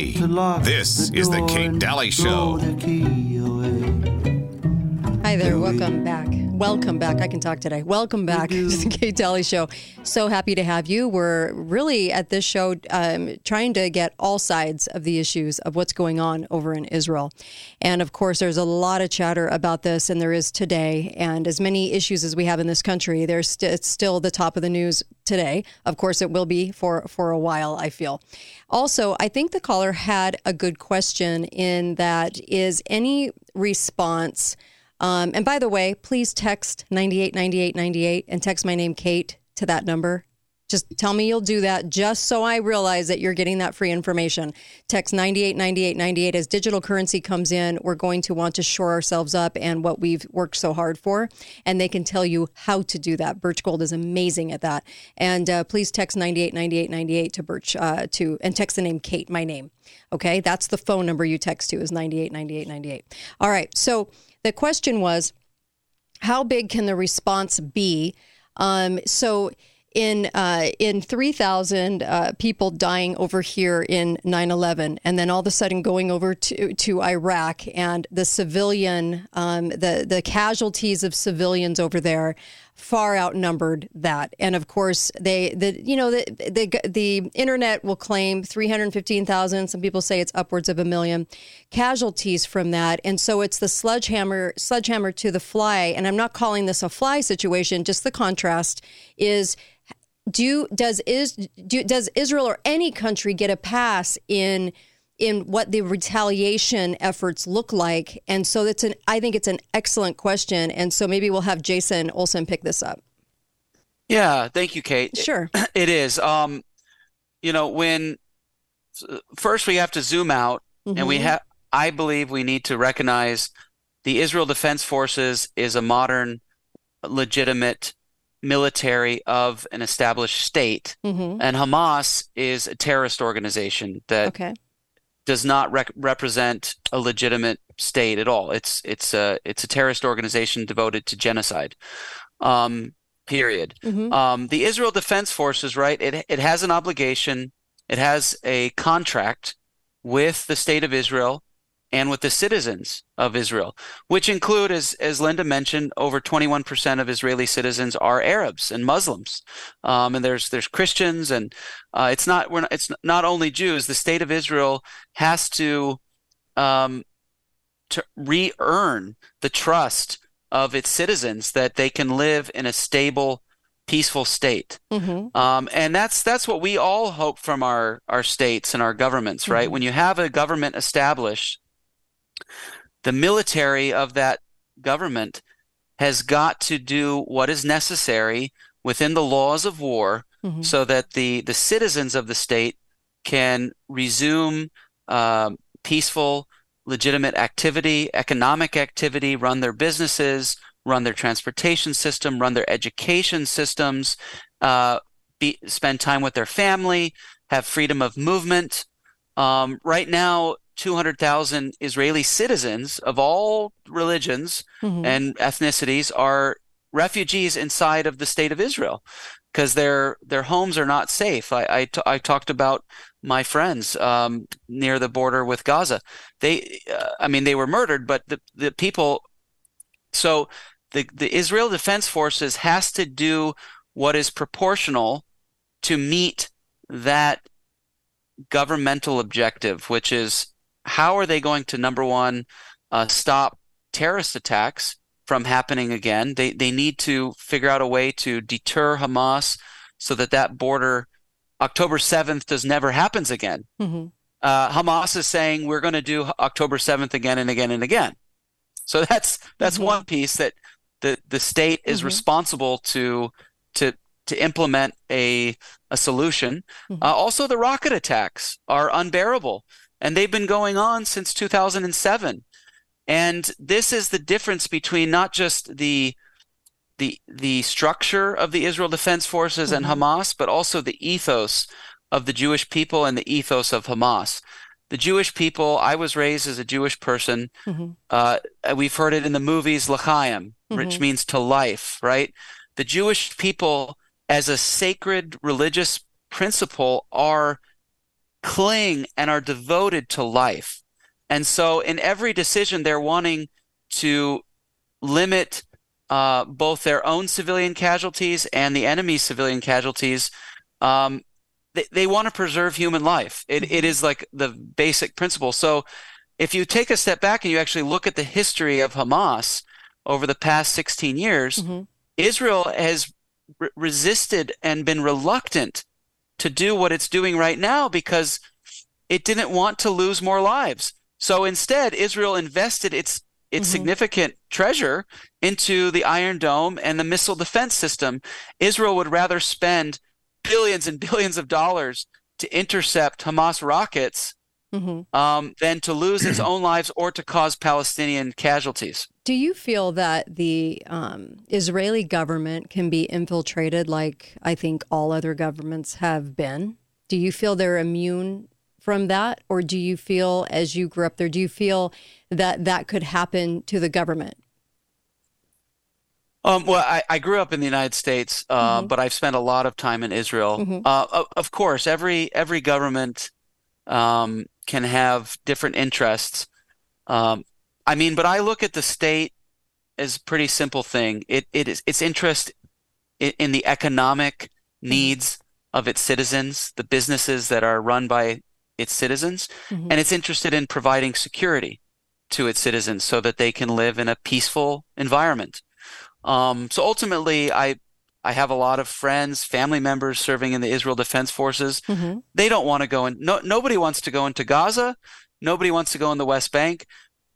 This is the Kate Dalley Show. Hi there. Welcome back. Welcome back. I can talk today. Welcome back to the Kate Dalley Show. So happy to have you. We're really at this show um, trying to get all sides of the issues of what's going on over in Israel. And of course, there's a lot of chatter about this, and there is today. And as many issues as we have in this country, there's st- it's still the top of the news today. Of course, it will be for, for a while, I feel. Also, I think the caller had a good question in that is any response. Um, and by the way, please text 989898 and text my name, Kate, to that number. Just tell me you'll do that just so I realize that you're getting that free information. Text 989898 as digital currency comes in. We're going to want to shore ourselves up and what we've worked so hard for. And they can tell you how to do that. Birch Gold is amazing at that. And uh, please text 989898 to Birch uh, to and text the name Kate, my name. Okay, that's the phone number you text to is 989898. All right, so the question was, how big can the response be? Um, so in uh, in 3,000 uh, people dying over here in 9/11, and then all of a sudden going over to, to Iraq, and the civilian um, the the casualties of civilians over there far outnumbered that. And of course, they the you know the the, the internet will claim 315,000. Some people say it's upwards of a million casualties from that. And so it's the sledgehammer sledgehammer to the fly. And I'm not calling this a fly situation. Just the contrast is do does is do, does Israel or any country get a pass in in what the retaliation efforts look like? And so it's an I think it's an excellent question. And so maybe we'll have Jason Olson pick this up. Yeah, thank you, Kate. Sure. It is. Um, you know, when first we have to zoom out, mm-hmm. and we have. I believe we need to recognize the Israel Defense Forces is a modern, legitimate military of an established state, mm-hmm. and Hamas is a terrorist organization that okay. Does not rec- represent a legitimate state at all. It's it's a it's a terrorist organization devoted to genocide. Um, period. Mm-hmm. Um, the Israel Defense Forces, right? It it has an obligation. It has a contract with the state of Israel and with the citizens of Israel, which include, as, as Linda mentioned, over 21% of Israeli citizens are Arabs and Muslims. Um, and there's, there's Christians and, uh, it's not, we're not, it's not only Jews. The state of Israel has to, um, to re-earn the trust of its citizens that they can live in a stable, peaceful state. Mm-hmm. Um, and that's that's what we all hope from our our states and our governments, right? Mm-hmm. When you have a government established the military of that government has got to do what is necessary within the laws of war mm-hmm. so that the, the citizens of the state can resume uh, peaceful, legitimate activity, economic activity, run their businesses, run their transportation system, run their education systems, uh, be, spend time with their family, have freedom of movement. Um, right now, 200,000 Israeli citizens of all religions mm-hmm. and ethnicities are refugees inside of the state of Israel because their their homes are not safe. I, I, t- I talked about my friends um, near the border with Gaza. They, uh, I mean, they were murdered, but the, the people. So the the Israel Defense Forces has to do what is proportional to meet that governmental objective, which is how are they going to number one uh, stop terrorist attacks from happening again? They they need to figure out a way to deter Hamas so that that border October seventh does never happens again. Mm-hmm. Uh, Hamas is saying we're going to do October seventh again and again and again. So that's that's mm-hmm. one piece that the the state is mm-hmm. responsible to to to implement a a solution. Mm-hmm. Uh, also, the rocket attacks are unbearable and they've been going on since 2007. And this is the difference between not just the the the structure of the Israel Defense Forces mm-hmm. and Hamas, but also the ethos of the Jewish people and the ethos of Hamas. The Jewish people, I was raised as a Jewish person. Mm-hmm. Uh, we've heard it in the movies, L'chaim, mm-hmm. which means to life, right? The Jewish people, as a sacred religious principle, are cling and are devoted to life. And so in every decision, they're wanting to limit uh, both their own civilian casualties and the enemy's civilian casualties. Um, they, they want to preserve human life. It, it mm-hmm. like the basic principle. So if you take a step back and you actually look at the history of Hamas over the past 16 years, mm-hmm. Israel has re- resisted and been reluctant to do what it's doing right now because it didn't want to lose more lives. So instead, Israel invested its its mm-hmm. significant treasure into the Iron Dome and the missile defense system. Israel would rather spend billions and billions of dollars to intercept Hamas rockets mm-hmm. um, than to lose its own lives or to cause Palestinian casualties. Do you feel that the um, Israeli government can be infiltrated like I think all other governments have been? Do you feel they're immune from that? Or do you feel, as you grew up there, do you feel that that could happen to the government? Um, well, I, I, grew up in the United States, uh, mm-hmm. but I've spent a lot of time in Israel. Mm-hmm. Uh, of, of, course, every every government um, can have different interests. Um, I mean, but I look at the state as a pretty simple thing. It it is its interest in, in the economic mm-hmm. needs of its citizens, the businesses that are run by its citizens, mm-hmm. and it's interested in providing security to its citizens so that they can live in a peaceful environment. Um, so ultimately, I I have a lot of friends, family members serving in the Israel Defense Forces. Mm-hmm. They don't want to go in. No, nobody wants to go into Gaza. Nobody wants to go in the West Bank,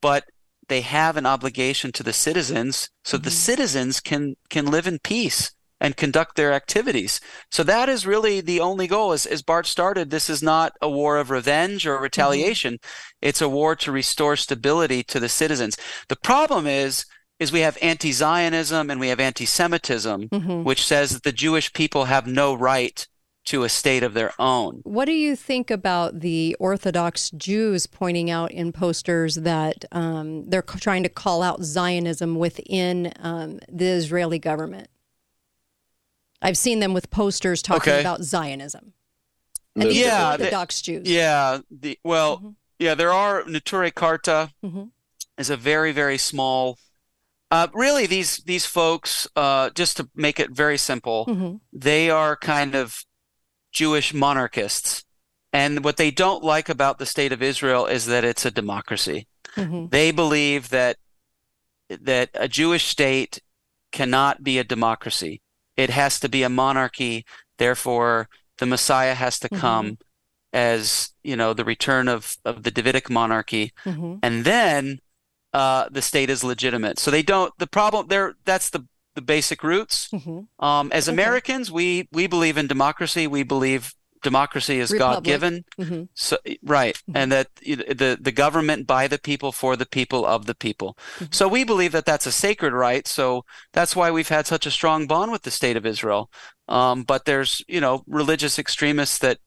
but they have an obligation to the citizens so mm-hmm. the citizens can can live in peace and conduct their activities. So that is really the only goal. As, as Bart started, this is not a war of revenge or retaliation. Mm-hmm. It's a war to restore stability to the citizens. The problem is, is we have anti-Zionism and we have anti-Semitism, mm-hmm. which says that the Jewish people have no right to a state of their own. What do you think about the Orthodox Jews pointing out in posters that um, they're trying to call out Zionism within um, the Israeli government? I've seen them with posters talking okay. about Zionism. And these yeah, are Orthodox they, Jews. Yeah. The, well, mm-hmm. yeah, there are Neturei Karta mm-hmm. is a very very small. Uh, really, these these folks, uh, just to make it very simple, mm-hmm. they are kind of Jewish monarchists, and what they don't like about the state of Israel is that it's a democracy. Mm-hmm. They believe that that a Jewish state cannot be a democracy it has to be a monarchy. Therefore, the Messiah has to come mm-hmm. as you know the return of of the Davidic monarchy, mm-hmm. and then uh, the state is legitimate. So they don't. The problem there. That's the the basic roots. Mm-hmm. Um, as okay. Americans, we we believe in democracy. We believe democracy is God given. Mm-hmm. So right, mm-hmm. and that the the government by the people for the people of the people. Mm-hmm. So we believe that that's a sacred right. So that's why we've had such a strong bond with the state of Israel. Um, but there's you know religious extremists that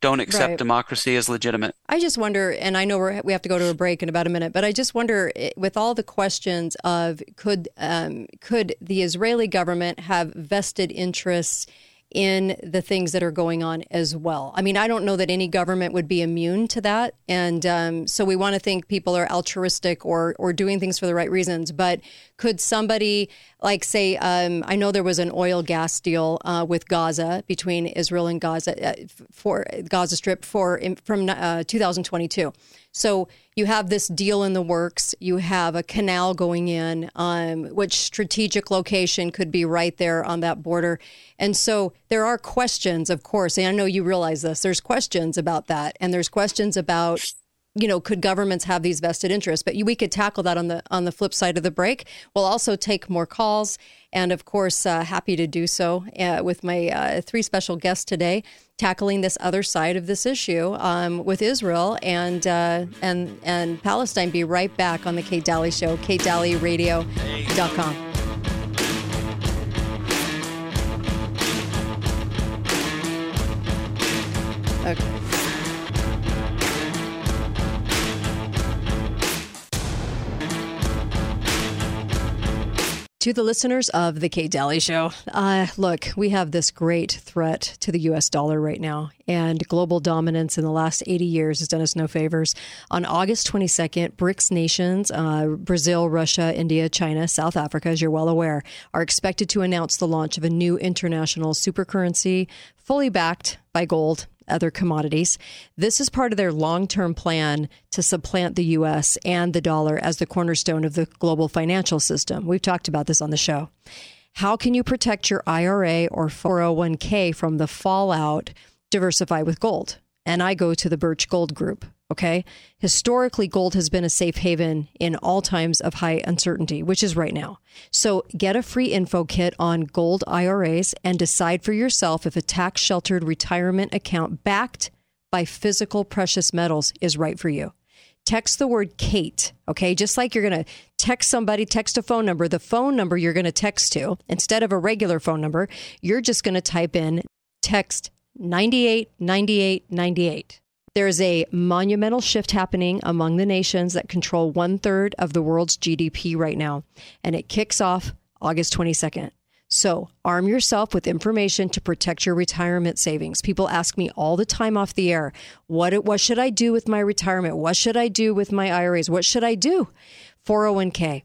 don't accept right. democracy as legitimate. I just wonder, and I know we we have to go to a break in about a minute, but I just wonder, eh, with all the questions of could um, could the Israeli government have vested interests in the things that are going on as well. I mean, I don't know that any government would be immune to that, and um, so we want to think people are altruistic or or doing things for the right reasons. But could somebody like say, um, I know there was an oil gas deal uh, with Gaza between Israel and Gaza uh, for Gaza Strip for from uh, 2022. So you have this deal in the works. You have a canal going in, um, which strategic location could be right there on that border. And so there are questions, of course, and I know you realize this. There's questions about that, and there's questions about you know, could governments have these vested interests? But we could tackle that on the on the flip side of the break. We'll also take more calls, and of course, uh, happy to do so uh, with my uh, three special guests today, tackling this other side of this issue um, with Israel and uh, and and Palestine. Be right back on the Kate Dalley Show, KateDalleyRadio.com. to the listeners of the Kate Dalley Show. Uh, look, we have this great threat to the U.S. dollar right now, and global dominance in the last 80 years has done us no favors. On August 22nd, BRICS nations, uh, Brazil, Russia, India, China, South Africa, as you're well aware, are expected to announce the launch of a new international supercurrency fully backed by gold other commodities. This is part of their long term plan to supplant the U.S. and the dollar as the cornerstone of the global financial system. We've talked about this on the show. How can you protect your IRA or 401k from the fallout? Diversify with gold. And I go to the Birch Gold Group. Okay. Historically, gold has been a safe haven in all times of high uncertainty, which is right now. So get a free info kit on gold IRAs and decide for yourself if a tax sheltered retirement account backed by physical precious metals is right for you. Text the word Kate, okay? Just like you're going to text somebody, text a phone number, the phone number you're going to text to, instead of a regular phone number, you're just going to type in text 989898. There is a monumental shift happening among the nations that control one third of the world's GDP right now, and it kicks off August 22nd. So, arm yourself with information to protect your retirement savings. People ask me all the time off the air, what what should I do with my retirement? What should I do with my IRAs? What should I do? 401k.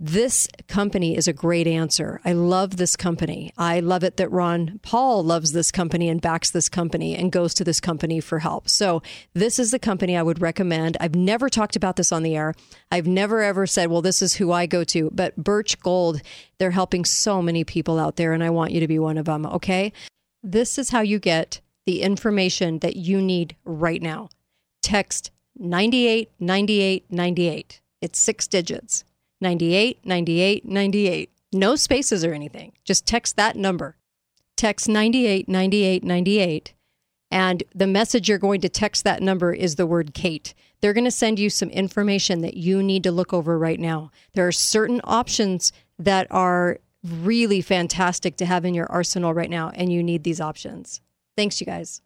This company is a great answer. I love this company. I love it that Ron Paul loves this company and backs this company and goes to this company for help. So, this is the company I would recommend. I've never talked about this on the air. I've never ever said, well, this is who I go to. But Birch Gold, they're helping so many people out there, and I want you to be one of them. Okay. This is how you get the information that you need right now. Text 989898. It's six digits. 98 98 98. No spaces or anything. Just text that number. Text 98 98 98. And the message you're going to text that number is the word Kate. They're going to send you some information that you need to look over right now. There are certain options that are really fantastic to have in your arsenal right now, and you need these options. Thanks, you guys.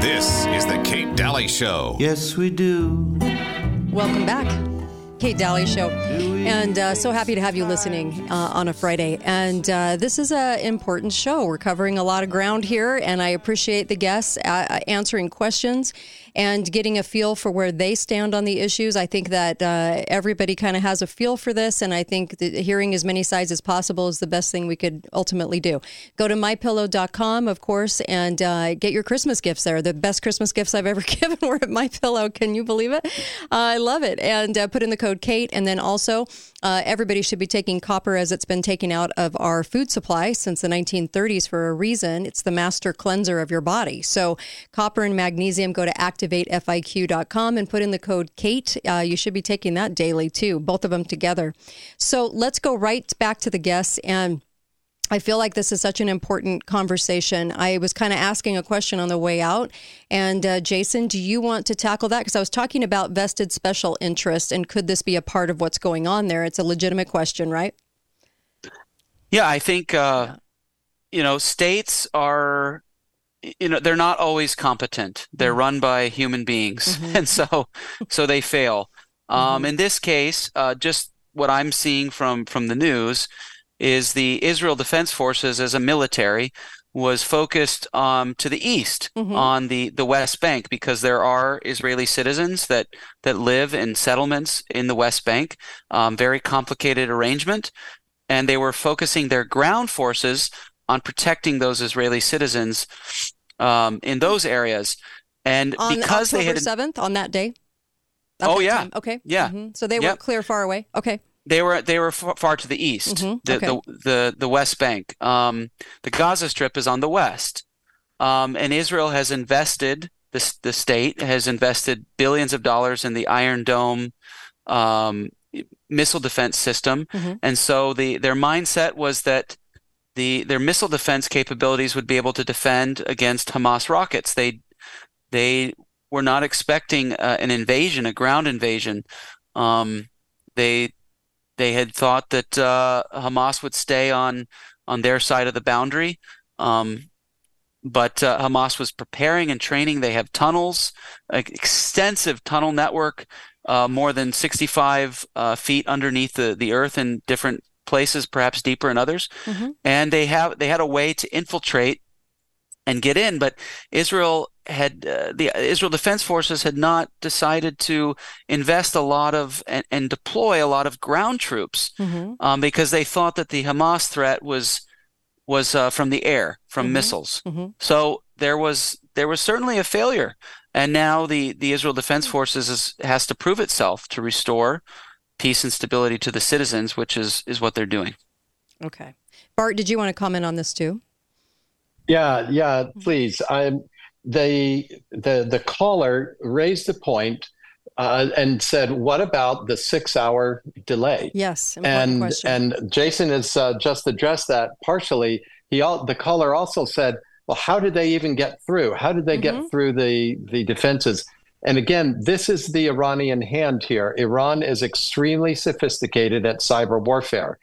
This is the Kate Dalley Show. Yes, we do. Welcome back. Kate Dalley Show. And uh, so happy to have you listening uh, on a Friday. And uh, this is an important show. We're covering a lot of ground here, and I appreciate the guests uh, answering questions and getting a feel for where they stand on the issues. I think that uh, everybody kind of has a feel for this, and I think hearing as many sides as possible is the best thing we could ultimately do. Go to mypillow.com, of course, and uh, get your Christmas gifts there. The best Christmas gifts I've ever given were at MyPillow. Can you believe it? I love it. And put in the code Kate, and then also uh, everybody should be taking copper as it's been taken out of our food supply since the 1930s for a reason. It's the master cleanser of your body. So, copper and magnesium, go to activatefiq.com and put in the code KATE. Uh, you should be taking that daily too, both of them together. So, let's go right back to the guests and I feel like this is such an important conversation. I was kind of asking a question on the way out. And uh, Jason, do you want to tackle that? Because I was talking about vested special interest and could this be a part of what's going on there? It's a legitimate question, right? Yeah, I think, uh, you know, states are, you know, they're not always competent. They're mm-hmm. run by human beings. Mm-hmm. And so, so they fail. Um, mm-hmm. In this case, uh, just what I'm seeing from, from the news, is the Israel Defense Forces as a military was focused um, to the east mm-hmm. on the, the West Bank because there are Israeli citizens that, that live in settlements in the West Bank. Um, very complicated arrangement. And they were focusing their ground forces on protecting those Israeli citizens um, in those areas. And on because October they had 7th, on that day? oh, yeah. Time. Okay. Yeah. Mm-hmm. So they yep. weren't clear far away. Okay. They were they were far to the east, mm-hmm. the, okay. the, the the West Bank. Um, the Gaza Strip is on the west, um, and Israel has invested the the state has invested billions of dollars in the Iron Dome um, missile defense system, mm-hmm. and so the their mindset was that the their missile defense capabilities would be able to defend against Hamas rockets. They they were not expecting uh, an invasion, a ground invasion. Um, they they had thought that uh, Hamas would stay on on their side of the boundary, um, but uh, Hamas was preparing and training. They have tunnels, an extensive tunnel network, uh, more than 65 uh, feet underneath the, the earth in different places, perhaps deeper in others, mm-hmm. and they have they had a way to infiltrate and get in. But Israel had uh, the Israel Defense Forces had not decided to invest a lot of and, and deploy a lot of ground troops mm-hmm. um, because they thought that the Hamas threat was was uh, from the air, from mm-hmm. missiles. Mm-hmm. So there was there was certainly a failure, and now the the Israel Defense Forces is, has to prove itself to restore peace and stability to the citizens, which is is what they're doing. Okay, Bart, did you want to comment on this too? Yeah, yeah, please. I'm the the the caller raised the point uh, and said, "What about the six-hour delay?" Yes, and question. and Jason has uh, just addressed that partially. He all, the caller also said, "Well, how did they even get through? How did they mm-hmm. get through the the defenses?" And again, this is the Iranian hand here. Iran is extremely sophisticated at cyber warfare,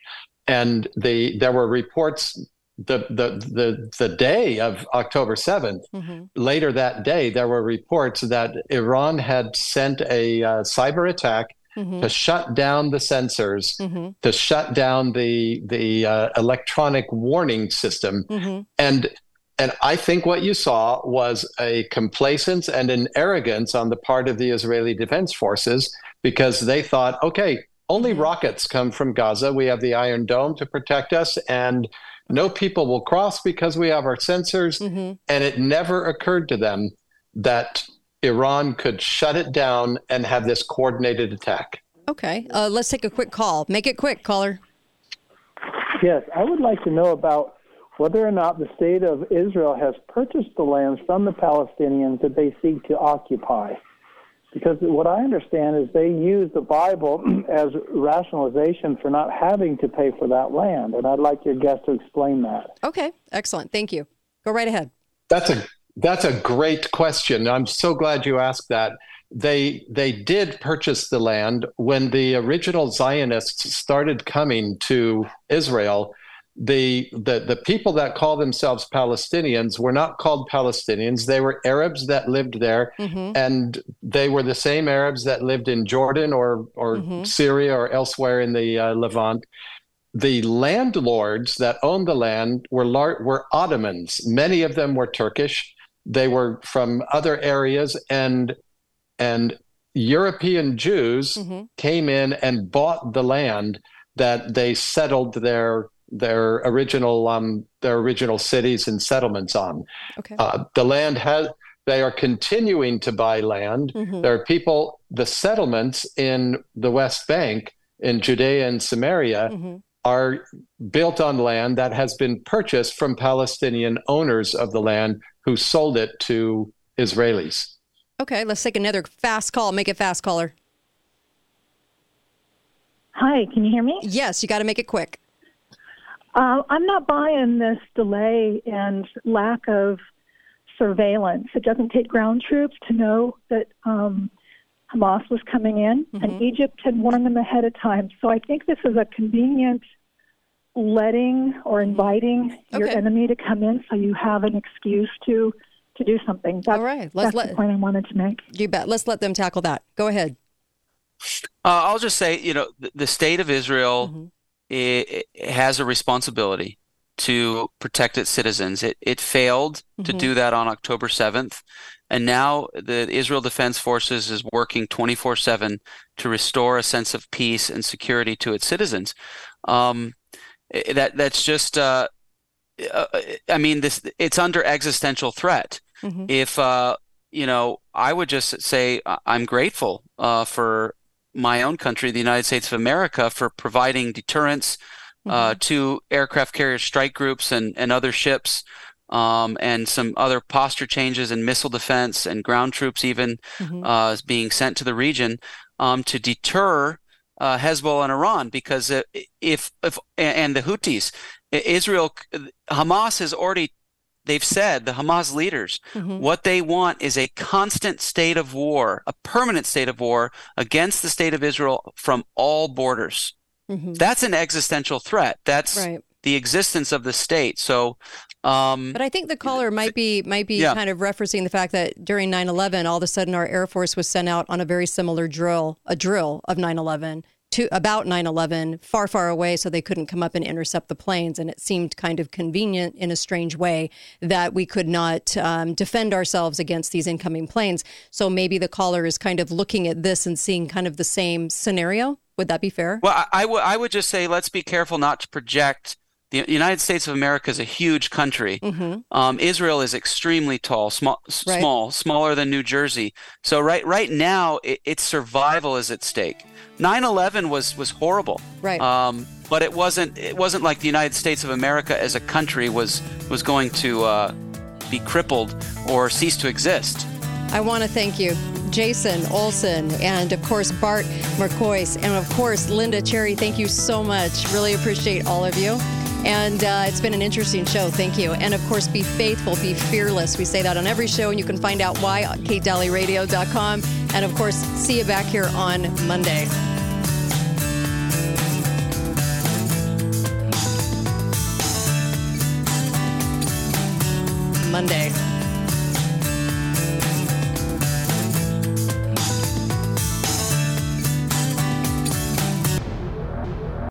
and the there were reports the the the the day of October 7th, mm-hmm. later that day, there were reports that Iran had sent a uh, cyber attack mm-hmm. to shut down the sensors, mm-hmm. to shut down the the uh, electronic warning system, mm-hmm. and and I think what you saw was a complacence and an arrogance on the part of the Israeli Defense Forces because they thought, okay, only rockets come from Gaza. We have the Iron Dome to protect us, and no people will cross because we have our sensors. Mm-hmm. And it never occurred to them that Iran could shut it down and have this coordinated attack. Okay, uh, let's take a quick call. Make it quick, caller. Yes, I would like to know about whether or not the state of Israel has purchased the lands from the Palestinians that they seek to occupy. Because what I understand is they use the Bible as rationalization for not having to pay for that land. And I'd like your guest to explain that. Okay, excellent. Thank you. Go right ahead. That's a that's a great question. I'm so glad you asked that. They they did purchase the land when the original Zionists started coming to Israel the, the the people that call themselves Palestinians were not called Palestinians. They were Arabs that lived there, mm-hmm. and they were the same Arabs that lived in Jordan or or mm-hmm. Syria or elsewhere in the uh, Levant. The landlords that owned the land were lar- were Ottomans. Many of them were Turkish. They were from other areas, and and European Jews mm-hmm. came in and bought the land that they settled their their original um, their original cities and settlements on. Okay. Uh, the land has they are continuing to buy land. Mm-hmm. There are people, the settlements in the West Bank, in Judea and Samaria, mm-hmm. are built on land that has been purchased from Palestinian owners of the land who sold it to Israelis. Okay, let's take another fast call. Make it fast, caller. Hi, can you hear me? Yes, you got to make it quick. Uh, I'm not buying this delay and lack of surveillance. It doesn't take ground troops to know that um, Hamas was coming in, mm-hmm. and Egypt had warned them ahead of time. So I think this is a convenient letting or mm-hmm. inviting okay. your enemy to come in, so you have an excuse to to do something. That's, All right, let's that's let, the point I wanted to make. You bet. Let's let them tackle that. Go ahead. Uh, I'll just say, you know, the, the state of Israel. Mm-hmm it, it has a responsibility to protect its citizens. It it failed mm-hmm. to do that on October 7th, and now the Israel Defense Forces is working 24/7 to restore a sense of peace and security to its citizens. Um, that that's just uh, uh, I mean this it's under existential threat. Mm-hmm. If uh, you know, I would just say I'm grateful uh, for my own country, the United States of America, for providing deterrence uh, mm-hmm. uh, to aircraft carrier strike groups and, and other ships, um, and some other posture changes in missile defense and ground troops even mm-hmm. uh, being sent to the region um, to deter uh, Hezbollah and Iran. Because if, if and the Houthis, Israel, Hamas has already they've said, the Hamas leaders, mm-hmm. what they want is a constant state of war, a permanent state of war against the state of Israel from all borders. Mm-hmm. That's an existential threat. That's right. the existence of the state. So, um, but I think the caller might be might be yeah. kind of referencing the fact that during 9/11, all of a sudden our Air Force was sent out on a very similar drill, a drill of 9/11 to about 9/11 far far away so they couldn't come up and intercept the planes and it seemed kind of convenient in a strange way that we could not um, defend ourselves against these incoming planes. So maybe the caller is kind of looking at this and seeing kind of the same scenario. Would that be fair? Well I, I, w- I would just say let's be careful not to project the United States of America is a huge country. Mm-hmm. Um, Israel is extremely tall, small, right. small, smaller than New Jersey. So right, right now, it, its survival is at stake. 9/11 was was horrible. Right. Um, but it wasn't. It wasn't like the United States of America as a country was was going to uh, be crippled or cease to exist. I want to thank you. Jason Olson, and of course, Bart Marcois, and of course, Linda Cherry. Thank you so much. Really appreciate all of you. And uh, it's been an interesting show. Thank you. And of course, be faithful, be fearless. We say that on every show, and you can find out why at katedalleyradio.com. And of course, see you back here on Monday. Monday.